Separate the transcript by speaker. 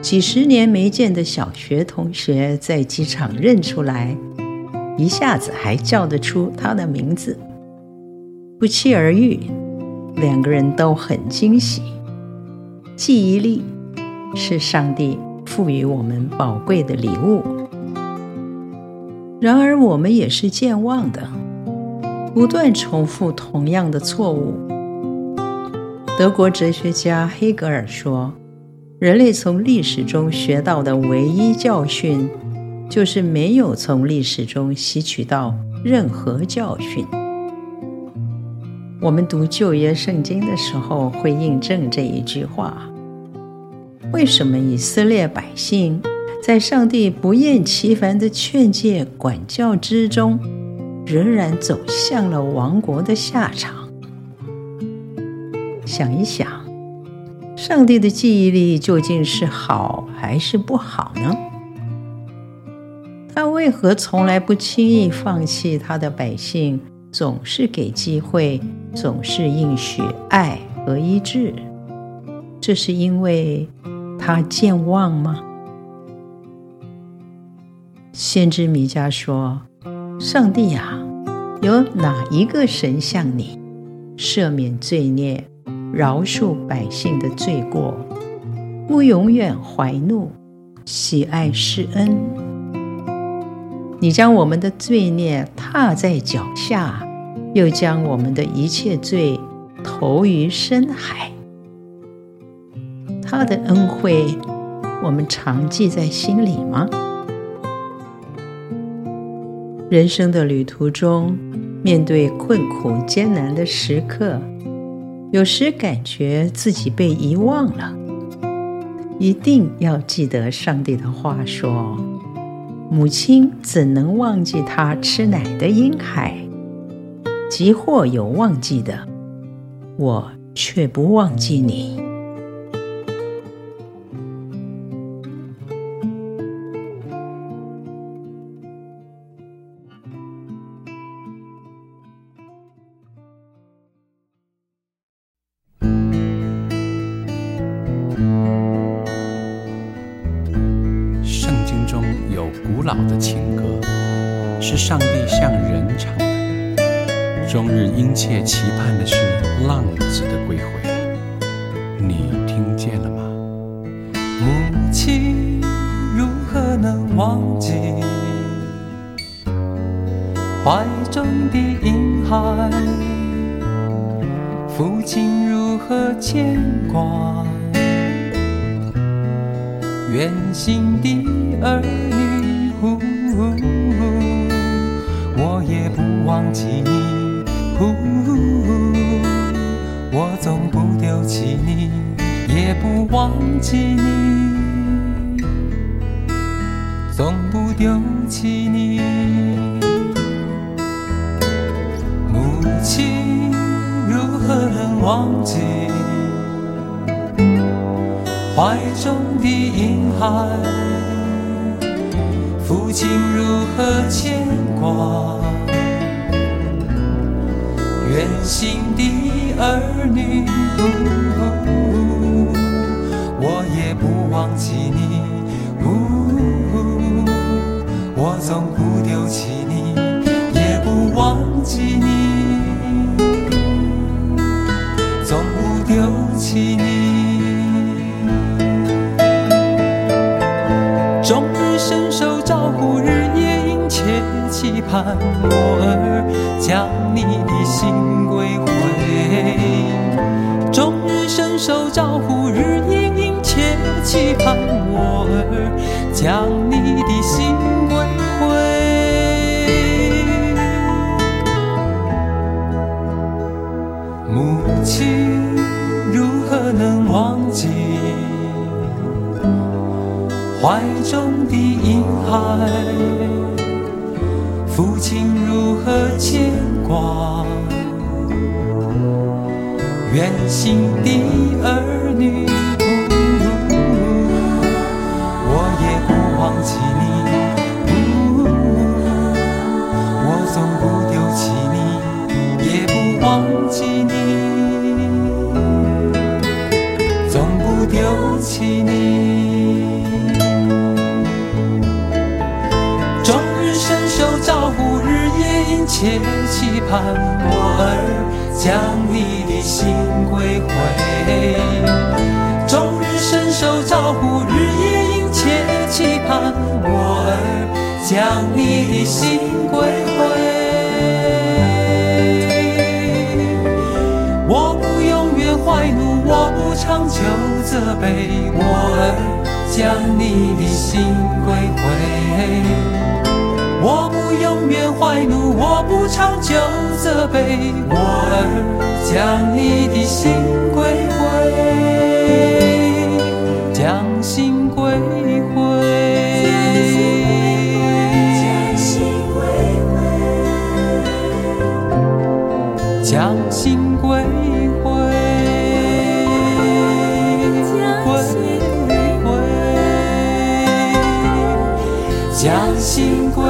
Speaker 1: 几十年没见的小学同学在机场认出来，一下子还叫得出他的名字，不期而遇，两个人都很惊喜。记忆力是上帝赋予我们宝贵的礼物，然而我们也是健忘的，不断重复同样的错误。德国哲学家黑格尔说。人类从历史中学到的唯一教训，就是没有从历史中吸取到任何教训。我们读旧约圣经的时候，会印证这一句话。为什么以色列百姓在上帝不厌其烦的劝诫管教之中，仍然走向了亡国的下场？想一想。上帝的记忆力究竟是好还是不好呢？他为何从来不轻易放弃他的百姓，总是给机会，总是应许爱和医治？这是因为他健忘吗？先知弥迦说：“上帝呀，有哪一个神像你赦免罪孽？”饶恕百姓的罪过，不永远怀怒，喜爱施恩。你将我们的罪孽踏在脚下，又将我们的一切罪投于深海。他的恩惠，我们常记在心里吗？人生的旅途中，面对困苦艰难的时刻。有时感觉自己被遗忘了，一定要记得上帝的话说：“母亲怎能忘记她吃奶的婴孩？即或有忘记的，我却不忘记你。”
Speaker 2: 是上帝向人唱的，终日殷切期盼的是浪子的归回。你听见了吗？
Speaker 3: 母亲如何能忘记怀中的婴孩？父亲如何牵挂远行的儿忘记你，呼我总不丢弃你，也不忘记你，总不丢弃你。母亲如何能忘记怀中的婴孩？父亲如何牵挂远行的儿女？我也不忘记你，我从不丢弃你，也不忘记你，期盼，我儿将你的心归回。终日伸手招呼，日夜殷切期盼，我儿将你的心归回。母亲如何能忘记？怀中的婴孩，父亲如何牵挂远行的儿女？我也不忘记你，我总不丢弃你，也不忘记你，总不丢弃你。切期盼，我儿将你的心归回。终日伸手招呼，日夜殷切期盼，我儿将你的心归回。我不永远怀怒，我不长久责备，我儿将你的心归回。我不永远怀怒，我不长久责备，我儿将你的心归回，将心归回，将心归回，将心归回，将心归。